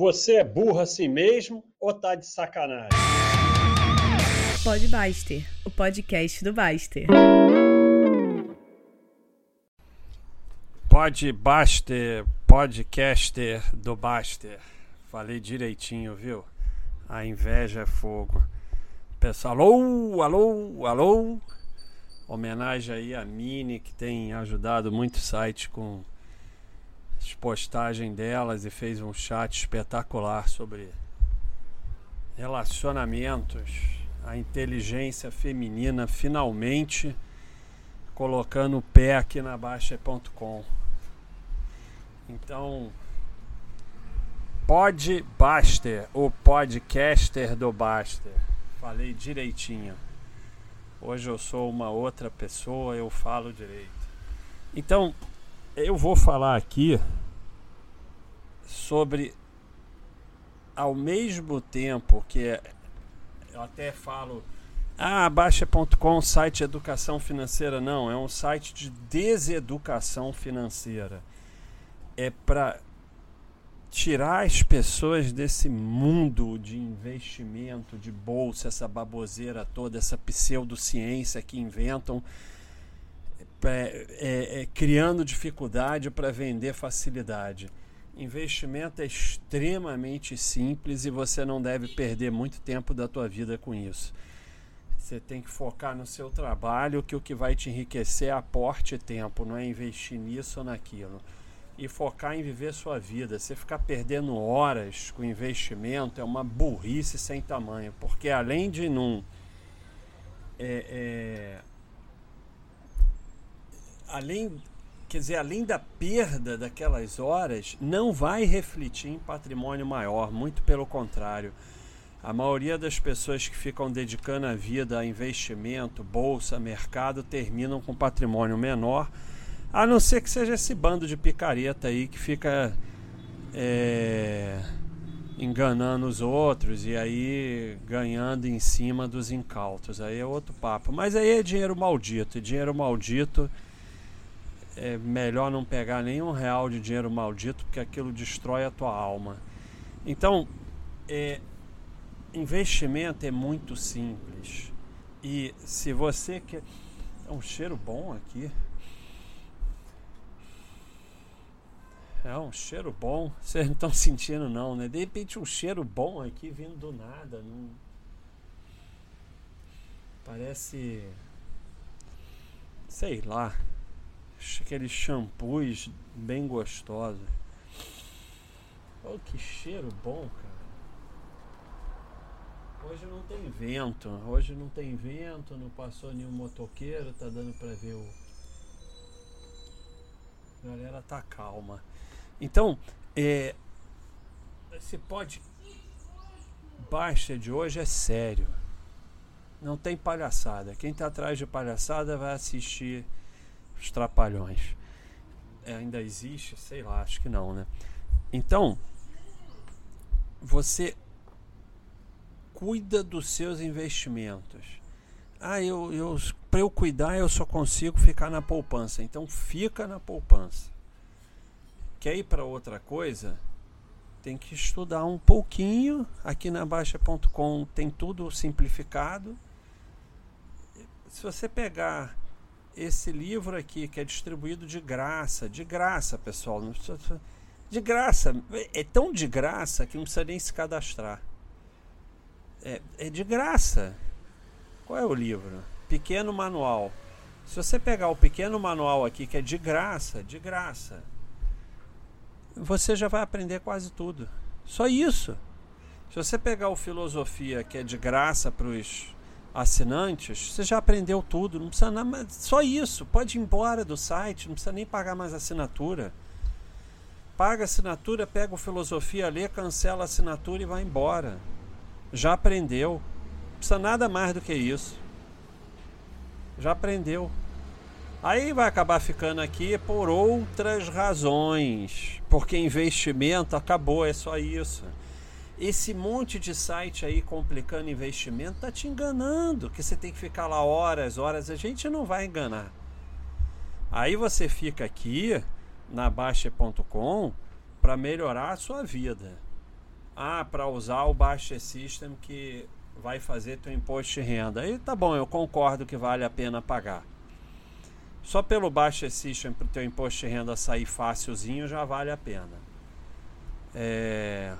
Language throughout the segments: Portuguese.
Você é burro assim mesmo ou tá de sacanagem? Pode Baster, o podcast do Baster. Pode Baster, podcaster do Baster. Falei direitinho, viu? A inveja é fogo. Pessoal, alô, alô, alô. Homenagem aí a Mini, que tem ajudado muito o site com as postagens delas e fez um chat espetacular sobre relacionamentos, a inteligência feminina finalmente colocando o pé aqui na Baixa.com. Então, Pod Baster, o podcaster do Baster. Falei direitinho. Hoje eu sou uma outra pessoa, eu falo direito. Então, eu vou falar aqui sobre ao mesmo tempo que eu até falo ah, Baixa.com, site de educação financeira. Não, é um site de deseducação financeira. É para tirar as pessoas desse mundo de investimento, de bolsa, essa baboseira toda, essa pseudociência que inventam, é, é, é, criando dificuldade para vender facilidade. Investimento é extremamente simples e você não deve perder muito tempo da tua vida com isso. Você tem que focar no seu trabalho, que o que vai te enriquecer é aporte tempo, não é investir nisso ou naquilo e focar em viver sua vida. Você ficar perdendo horas com investimento é uma burrice sem tamanho, porque além de não. É, é, além, quer dizer, além da perda daquelas horas, não vai refletir em patrimônio maior, muito pelo contrário. A maioria das pessoas que ficam dedicando a vida a investimento, bolsa, mercado, terminam com patrimônio menor a não ser que seja esse bando de picareta aí que fica é, enganando os outros e aí ganhando em cima dos incautos. Aí é outro papo. Mas aí é dinheiro maldito. E dinheiro maldito é melhor não pegar nenhum real de dinheiro maldito porque aquilo destrói a tua alma. Então, é, investimento é muito simples. E se você quer. É um cheiro bom aqui. É um cheiro bom. Vocês não estão sentindo não, né? De repente um cheiro bom aqui vindo do nada. Não... Parece. Sei lá. Aqueles shampoos bem gostosos. Oh, que cheiro bom, cara. Hoje não tem vento. Hoje não tem vento, não passou nenhum motoqueiro, tá dando pra ver o. A galera tá calma. Então, é, esse pode baixa de hoje é sério. Não tem palhaçada. Quem está atrás de palhaçada vai assistir os Trapalhões. É, ainda existe? Sei lá, acho que não, né? Então, você cuida dos seus investimentos. Ah, eu, eu para eu cuidar eu só consigo ficar na poupança. Então fica na poupança quer ir para outra coisa, tem que estudar um pouquinho. Aqui na Baixa.com tem tudo simplificado. Se você pegar esse livro aqui, que é distribuído de graça, de graça, pessoal, de graça, é tão de graça que não precisa nem se cadastrar. É, é de graça. Qual é o livro? Pequeno Manual. Se você pegar o pequeno manual aqui, que é de graça, de graça, você já vai aprender quase tudo. Só isso. Se você pegar o filosofia que é de graça para os assinantes, você já aprendeu tudo, não precisa nada, só isso. Pode ir embora do site, não precisa nem pagar mais assinatura. Paga a assinatura, pega o filosofia, lê, cancela a assinatura e vai embora. Já aprendeu. Não precisa nada mais do que isso. Já aprendeu. Aí vai acabar ficando aqui por outras razões, porque investimento acabou, é só isso. Esse monte de site aí complicando investimento tá te enganando, que você tem que ficar lá horas, horas, a gente não vai enganar. Aí você fica aqui na Baixa.com para melhorar a sua vida. ah, para usar o Baixa System que vai fazer teu imposto de renda. Aí tá bom, eu concordo que vale a pena pagar. Só pelo Baixa System para o teu imposto de renda sair fácilzinho já vale a pena. É,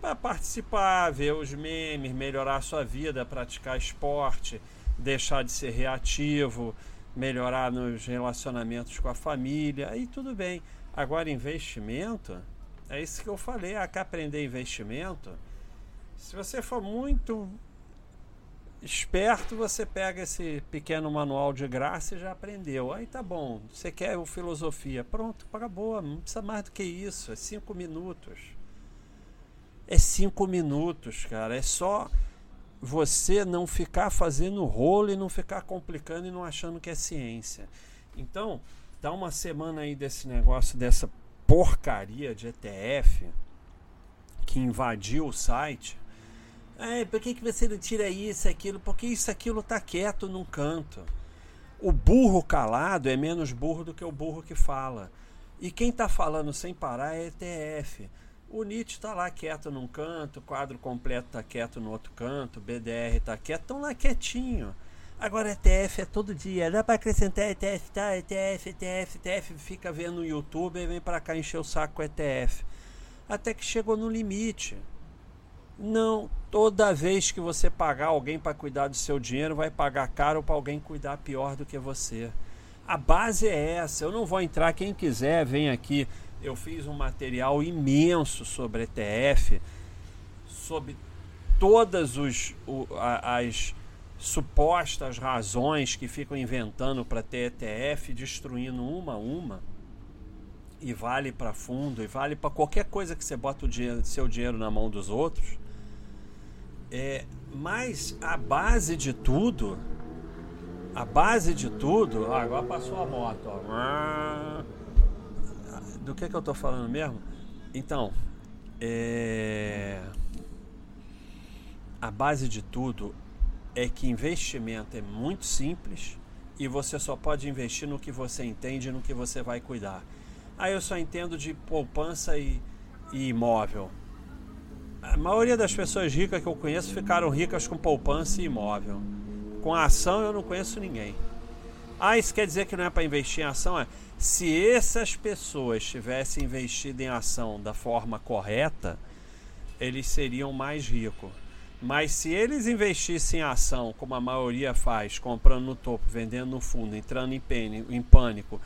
para participar, ver os memes, melhorar a sua vida, praticar esporte, deixar de ser reativo, melhorar nos relacionamentos com a família, aí tudo bem. Agora, investimento, é isso que eu falei. Ah, quer aprender investimento? Se você for muito esperto, você pega esse pequeno manual de graça e já aprendeu. Aí tá bom. Você quer filosofia? Pronto, acabou. Não precisa mais do que isso. É cinco minutos. É cinco minutos, cara. É só você não ficar fazendo rolo e não ficar complicando e não achando que é ciência. Então, dá uma semana aí desse negócio, dessa porcaria de ETF que invadiu o site. É, por que, que você não tira isso, aquilo? Porque isso, aquilo tá quieto num canto. O burro calado é menos burro do que o burro que fala. E quem tá falando sem parar é ETF. O Nietzsche está lá quieto num canto, o quadro completo está quieto no outro canto, o BDR está quieto, estão lá quietinho. Agora ETF é todo dia, dá para acrescentar ETF, tá? ETF, ETF, ETF, fica vendo no YouTube e vem para cá encher o saco ETF. Até que chegou no limite. Não, toda vez que você pagar alguém para cuidar do seu dinheiro, vai pagar caro para alguém cuidar pior do que você. A base é essa. Eu não vou entrar, quem quiser, vem aqui eu fiz um material imenso sobre ETF, sobre todas os, o, a, as supostas razões que ficam inventando para ter ETF, destruindo uma a uma. E vale para fundo, e vale para qualquer coisa que você bota o dinheiro, seu dinheiro na mão dos outros. É, mas a base de tudo, a base de tudo, agora passou a moto, ó do que, que eu estou falando mesmo? Então, é... a base de tudo é que investimento é muito simples e você só pode investir no que você entende e no que você vai cuidar. Aí eu só entendo de poupança e, e imóvel. A maioria das pessoas ricas que eu conheço ficaram ricas com poupança e imóvel. Com ação eu não conheço ninguém. Ah, isso quer dizer que não é para investir em ação? É. Se essas pessoas tivessem investido em ação da forma correta, eles seriam mais ricos. Mas se eles investissem em ação, como a maioria faz, comprando no topo, vendendo no fundo, entrando em, pânico, em pânico,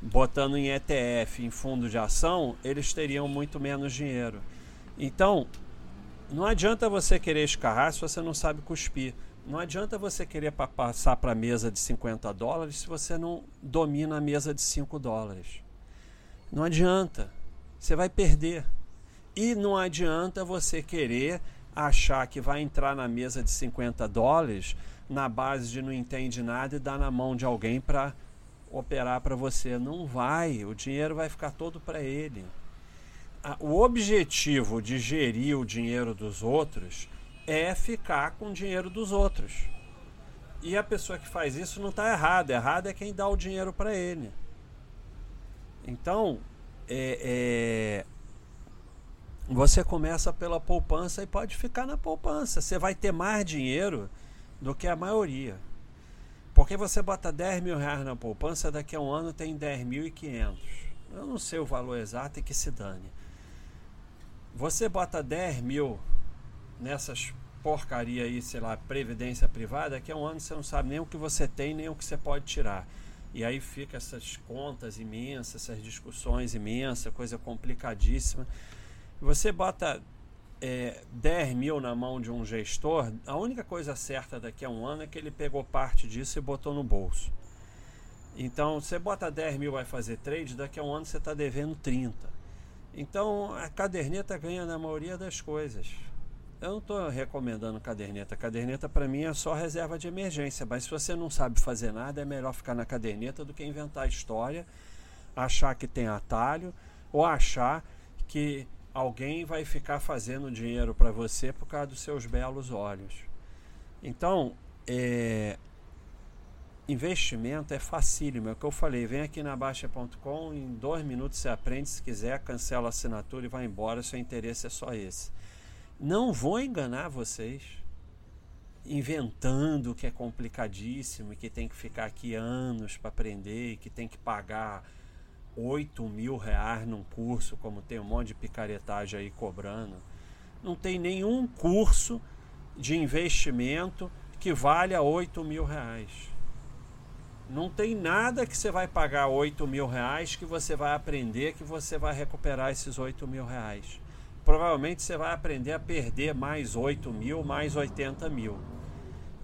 botando em ETF, em fundo de ação, eles teriam muito menos dinheiro. Então, não adianta você querer escarrar se você não sabe cuspir. Não adianta você querer passar para a mesa de 50 dólares se você não domina a mesa de 5 dólares. Não adianta. Você vai perder. E não adianta você querer achar que vai entrar na mesa de 50 dólares na base de não entende nada e dar na mão de alguém para operar para você. Não vai. O dinheiro vai ficar todo para ele. O objetivo de gerir o dinheiro dos outros é ficar com o dinheiro dos outros. E a pessoa que faz isso não está errada. Errado é quem dá o dinheiro para ele. Então, é, é, você começa pela poupança e pode ficar na poupança. Você vai ter mais dinheiro do que a maioria. Porque você bota 10 mil reais na poupança, daqui a um ano tem 10.500. Eu não sei o valor exato e que se dane. Você bota 10 mil nessas porcaria aí, sei lá, previdência privada, daqui a um ano você não sabe nem o que você tem, nem o que você pode tirar. E aí fica essas contas imensas, essas discussões imensas, coisa complicadíssima. Você bota é, 10 mil na mão de um gestor, a única coisa certa daqui a um ano é que ele pegou parte disso e botou no bolso. Então, você bota 10 mil vai fazer trade, daqui a um ano você está devendo 30. Então, a caderneta ganha na maioria das coisas. Eu não estou recomendando caderneta. Caderneta para mim é só reserva de emergência. Mas se você não sabe fazer nada, é melhor ficar na caderneta do que inventar história, achar que tem atalho ou achar que alguém vai ficar fazendo dinheiro para você por causa dos seus belos olhos. Então, é, investimento é facílimo. É o que eu falei. Vem aqui na Baixa.com, em dois minutos você aprende. Se quiser, cancela a assinatura e vai embora. Seu interesse é só esse. Não vou enganar vocês inventando que é complicadíssimo e que tem que ficar aqui anos para aprender e que tem que pagar 8 mil reais num curso, como tem um monte de picaretagem aí cobrando. Não tem nenhum curso de investimento que valha 8 mil reais. Não tem nada que você vai pagar 8 mil reais que você vai aprender que você vai recuperar esses 8 mil reais. Provavelmente você vai aprender a perder mais 8 mil, mais 80 mil.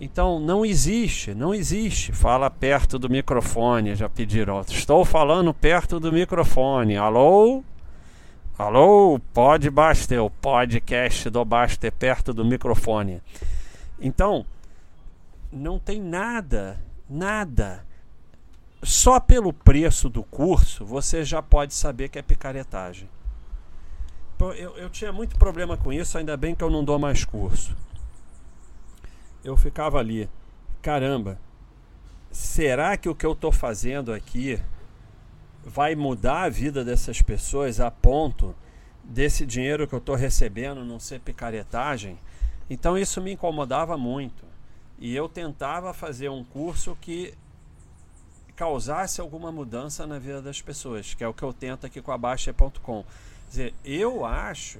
Então não existe, não existe. Fala perto do microfone, já pediram. Estou falando perto do microfone. Alô? Alô? Pode Baster, o podcast do Baster perto do microfone. Então, não tem nada, nada. Só pelo preço do curso você já pode saber que é picaretagem. Eu, eu tinha muito problema com isso, ainda bem que eu não dou mais curso eu ficava ali, caramba, será que o que eu estou fazendo aqui vai mudar a vida dessas pessoas a ponto desse dinheiro que eu estou recebendo não ser picaretagem? Então isso me incomodava muito. E eu tentava fazer um curso que causasse alguma mudança na vida das pessoas, que é o que eu tento aqui com a Baixa.com. Quer dizer, eu acho,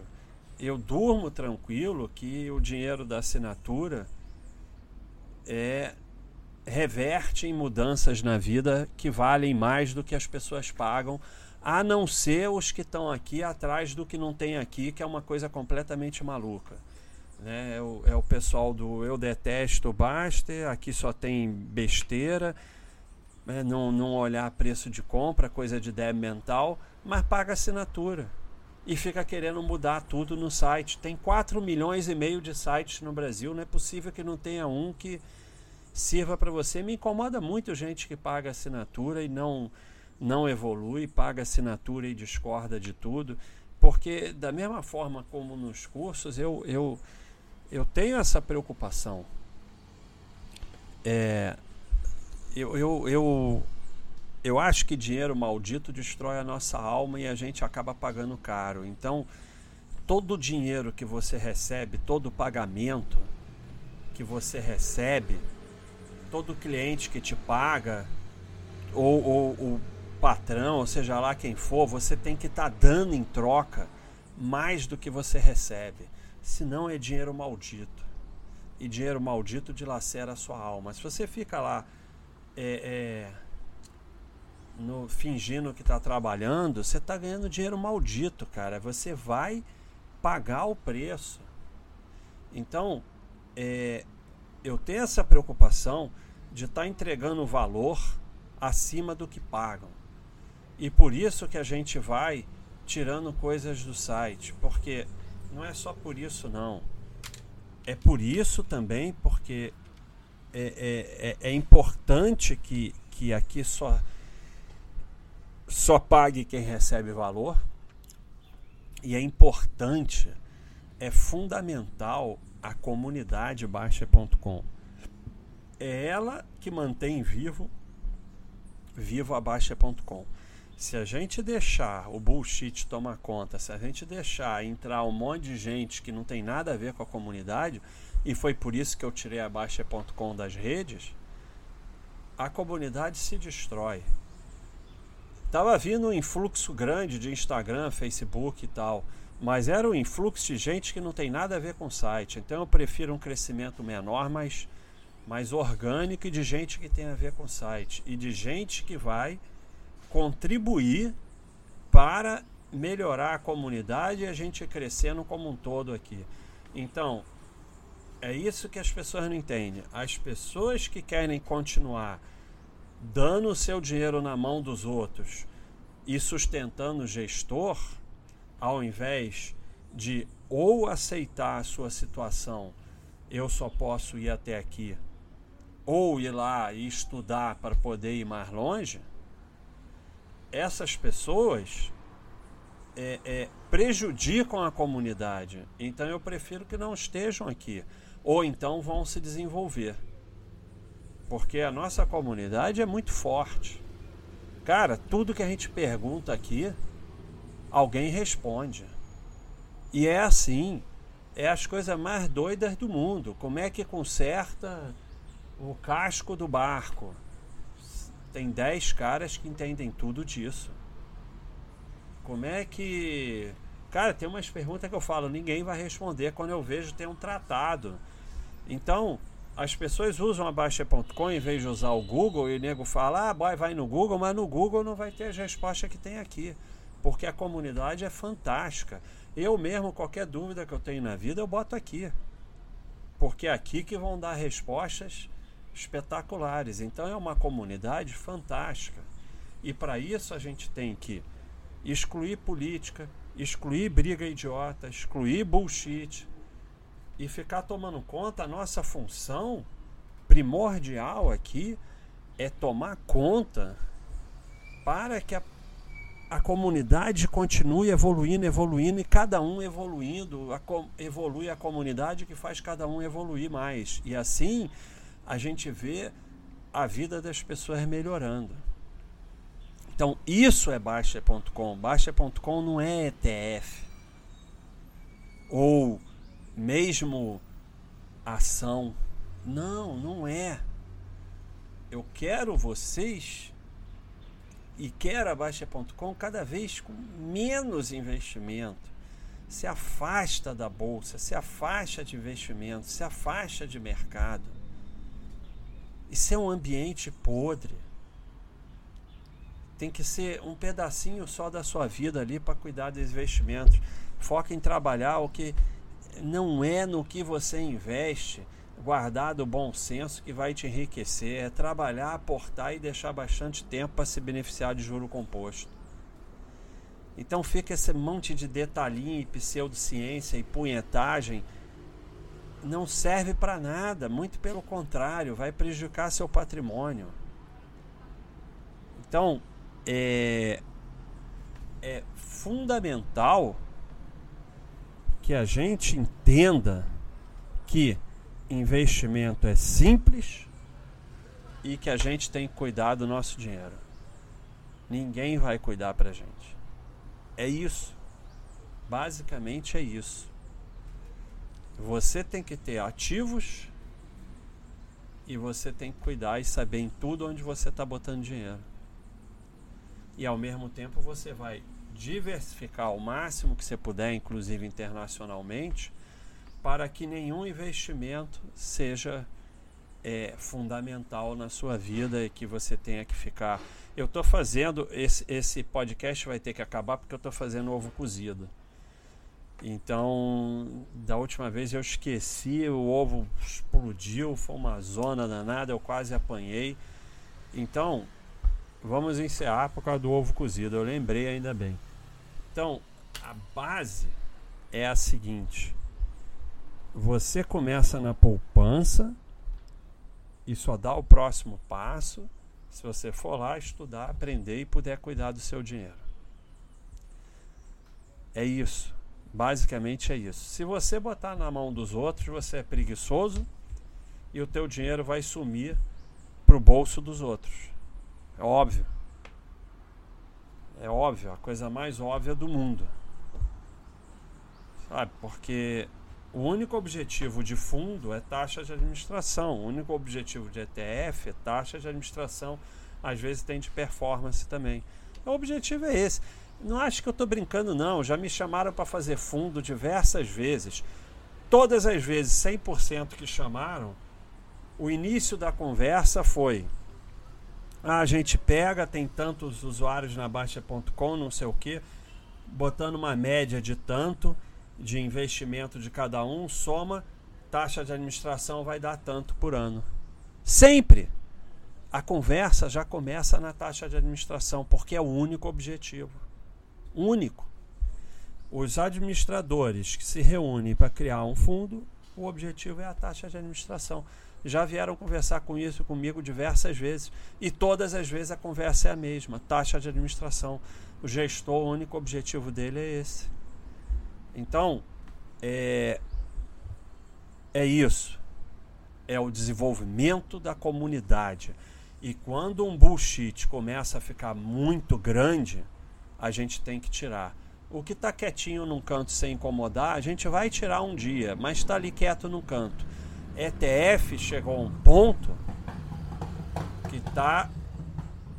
eu durmo tranquilo que o dinheiro da assinatura é, reverte em mudanças na vida que valem mais do que as pessoas pagam, a não ser os que estão aqui atrás do que não tem aqui, que é uma coisa completamente maluca. Né? É, o, é o pessoal do eu detesto Baster, aqui só tem besteira, né? não, não olhar preço de compra, coisa de débil mental, mas paga assinatura e fica querendo mudar tudo no site. Tem 4 milhões e meio de sites no Brasil, não é possível que não tenha um que sirva para você. Me incomoda muito gente que paga assinatura e não não evolui, paga assinatura e discorda de tudo, porque da mesma forma como nos cursos, eu eu, eu tenho essa preocupação. É, eu, eu, eu, eu acho que dinheiro maldito destrói a nossa alma e a gente acaba pagando caro. Então, todo o dinheiro que você recebe, todo pagamento que você recebe, todo cliente que te paga, ou, ou o patrão, ou seja lá quem for, você tem que estar tá dando em troca mais do que você recebe. Senão é dinheiro maldito. E dinheiro maldito dilacera a sua alma. Se você fica lá é, é, no, fingindo que está trabalhando, você está ganhando dinheiro maldito, cara. Você vai pagar o preço. Então, é, eu tenho essa preocupação de estar tá entregando valor acima do que pagam. E por isso que a gente vai tirando coisas do site, porque não é só por isso não. É por isso também porque é, é, é, é importante que, que aqui só, só pague quem recebe valor. E é importante, é fundamental a comunidade Baixa.com. É ela que mantém vivo vivo a Baixa.com. Se a gente deixar o bullshit tomar conta, se a gente deixar entrar um monte de gente que não tem nada a ver com a comunidade, e foi por isso que eu tirei a Baixa.com das redes, a comunidade se destrói. Tava vindo um influxo grande de Instagram, Facebook e tal. Mas era um influxo de gente que não tem nada a ver com o site. Então eu prefiro um crescimento menor, mas mais orgânico e de gente que tem a ver com o site. E de gente que vai contribuir para melhorar a comunidade e a gente crescendo como um todo aqui. Então, é isso que as pessoas não entendem. As pessoas que querem continuar dando o seu dinheiro na mão dos outros e sustentando o gestor, ao invés de ou aceitar a sua situação, eu só posso ir até aqui, ou ir lá e estudar para poder ir mais longe, essas pessoas é, é, prejudicam a comunidade. Então eu prefiro que não estejam aqui, ou então vão se desenvolver, porque a nossa comunidade é muito forte. Cara, tudo que a gente pergunta aqui alguém responde. E é assim. é as coisas mais doidas do mundo. Como é que conserta o casco do barco? Tem 10 caras que entendem tudo disso. Como é que. Cara, tem umas perguntas que eu falo, ninguém vai responder quando eu vejo tem um tratado. Então, as pessoas usam a Baixa.com em vez de usar o Google e o nego fala, ah, boy, vai no Google, mas no Google não vai ter as respostas que tem aqui. Porque a comunidade é fantástica. Eu mesmo, qualquer dúvida que eu tenho na vida, eu boto aqui. Porque é aqui que vão dar respostas espetaculares. Então é uma comunidade fantástica. E para isso a gente tem que excluir política, excluir briga idiota, excluir bullshit e ficar tomando conta. A nossa função primordial aqui é tomar conta para que a, a comunidade continue evoluindo, evoluindo e cada um evoluindo, a, evolui a comunidade que faz cada um evoluir mais. E assim a gente vê a vida das pessoas melhorando. Então, isso é Baixa.com. Baixa.com não é ETF. Ou mesmo ação. Não, não é. Eu quero vocês e quero a Baixa.com cada vez com menos investimento. Se afasta da bolsa, se afasta de investimento, se afasta de mercado. Isso é um ambiente podre. Tem que ser um pedacinho só da sua vida ali para cuidar dos investimentos. Foca em trabalhar o que não é no que você investe, guardar do bom senso que vai te enriquecer. É trabalhar, aportar e deixar bastante tempo para se beneficiar de juro composto. Então fica esse monte de detalhinho e pseudociência e punhetagem não serve para nada, muito pelo contrário, vai prejudicar seu patrimônio. Então, é, é fundamental que a gente entenda que investimento é simples e que a gente tem que cuidar do nosso dinheiro. Ninguém vai cuidar para a gente. É isso. Basicamente é isso. Você tem que ter ativos e você tem que cuidar e saber em tudo onde você está botando dinheiro. E ao mesmo tempo você vai diversificar o máximo que você puder, inclusive internacionalmente, para que nenhum investimento seja é, fundamental na sua vida e que você tenha que ficar. Eu estou fazendo, esse, esse podcast vai ter que acabar porque eu estou fazendo ovo cozido. Então, da última vez eu esqueci, o ovo explodiu, foi uma zona danada, eu quase apanhei. Então, vamos encerrar por causa do ovo cozido, eu lembrei ainda bem. Então, a base é a seguinte: você começa na poupança e só dá o próximo passo se você for lá estudar, aprender e puder cuidar do seu dinheiro. É isso. Basicamente é isso. Se você botar na mão dos outros, você é preguiçoso e o teu dinheiro vai sumir pro bolso dos outros. É óbvio. É óbvio, a coisa mais óbvia do mundo. Sabe? Porque o único objetivo de fundo é taxa de administração. O único objetivo de ETF é taxa de administração. Às vezes tem de performance também. O objetivo é esse. Não acho que eu estou brincando, não. Já me chamaram para fazer fundo diversas vezes. Todas as vezes, 100% que chamaram, o início da conversa foi: ah, a gente pega, tem tantos usuários na Baixa.com, não sei o que, botando uma média de tanto de investimento de cada um, soma, taxa de administração vai dar tanto por ano. Sempre! A conversa já começa na taxa de administração, porque é o único objetivo único. Os administradores que se reúnem para criar um fundo, o objetivo é a taxa de administração. Já vieram conversar com isso comigo diversas vezes e todas as vezes a conversa é a mesma: taxa de administração. O gestor, o único objetivo dele é esse. Então, é, é isso. É o desenvolvimento da comunidade. E quando um bullshit começa a ficar muito grande, a gente tem que tirar. O que está quietinho num canto sem incomodar, a gente vai tirar um dia, mas está ali quieto no canto. ETF chegou a um ponto que está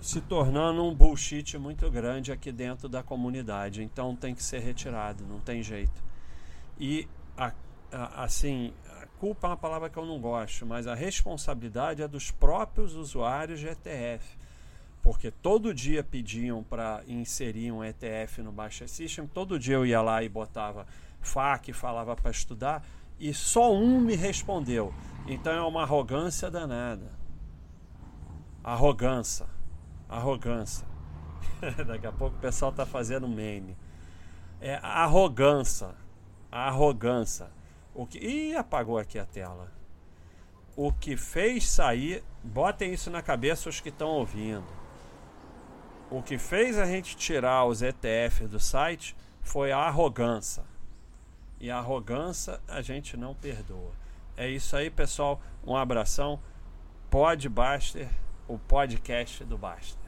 se tornando um bullshit muito grande aqui dentro da comunidade. Então tem que ser retirado, não tem jeito. E a, a, assim, a culpa é uma palavra que eu não gosto, mas a responsabilidade é dos próprios usuários de ETF. Porque todo dia pediam para inserir um ETF no Baixa System, todo dia eu ia lá e botava FAQ, falava para estudar, e só um me respondeu. Então é uma arrogância danada. Arrogância. Arrogância. Daqui a pouco o pessoal está fazendo meme. É arrogância. Arrogância. O que... Ih, apagou aqui a tela. O que fez sair. Botem isso na cabeça os que estão ouvindo. O que fez a gente tirar os ETFs do site foi a arrogância. E a arrogância a gente não perdoa. É isso aí, pessoal. Um abração. Podbuster, o podcast do Baster.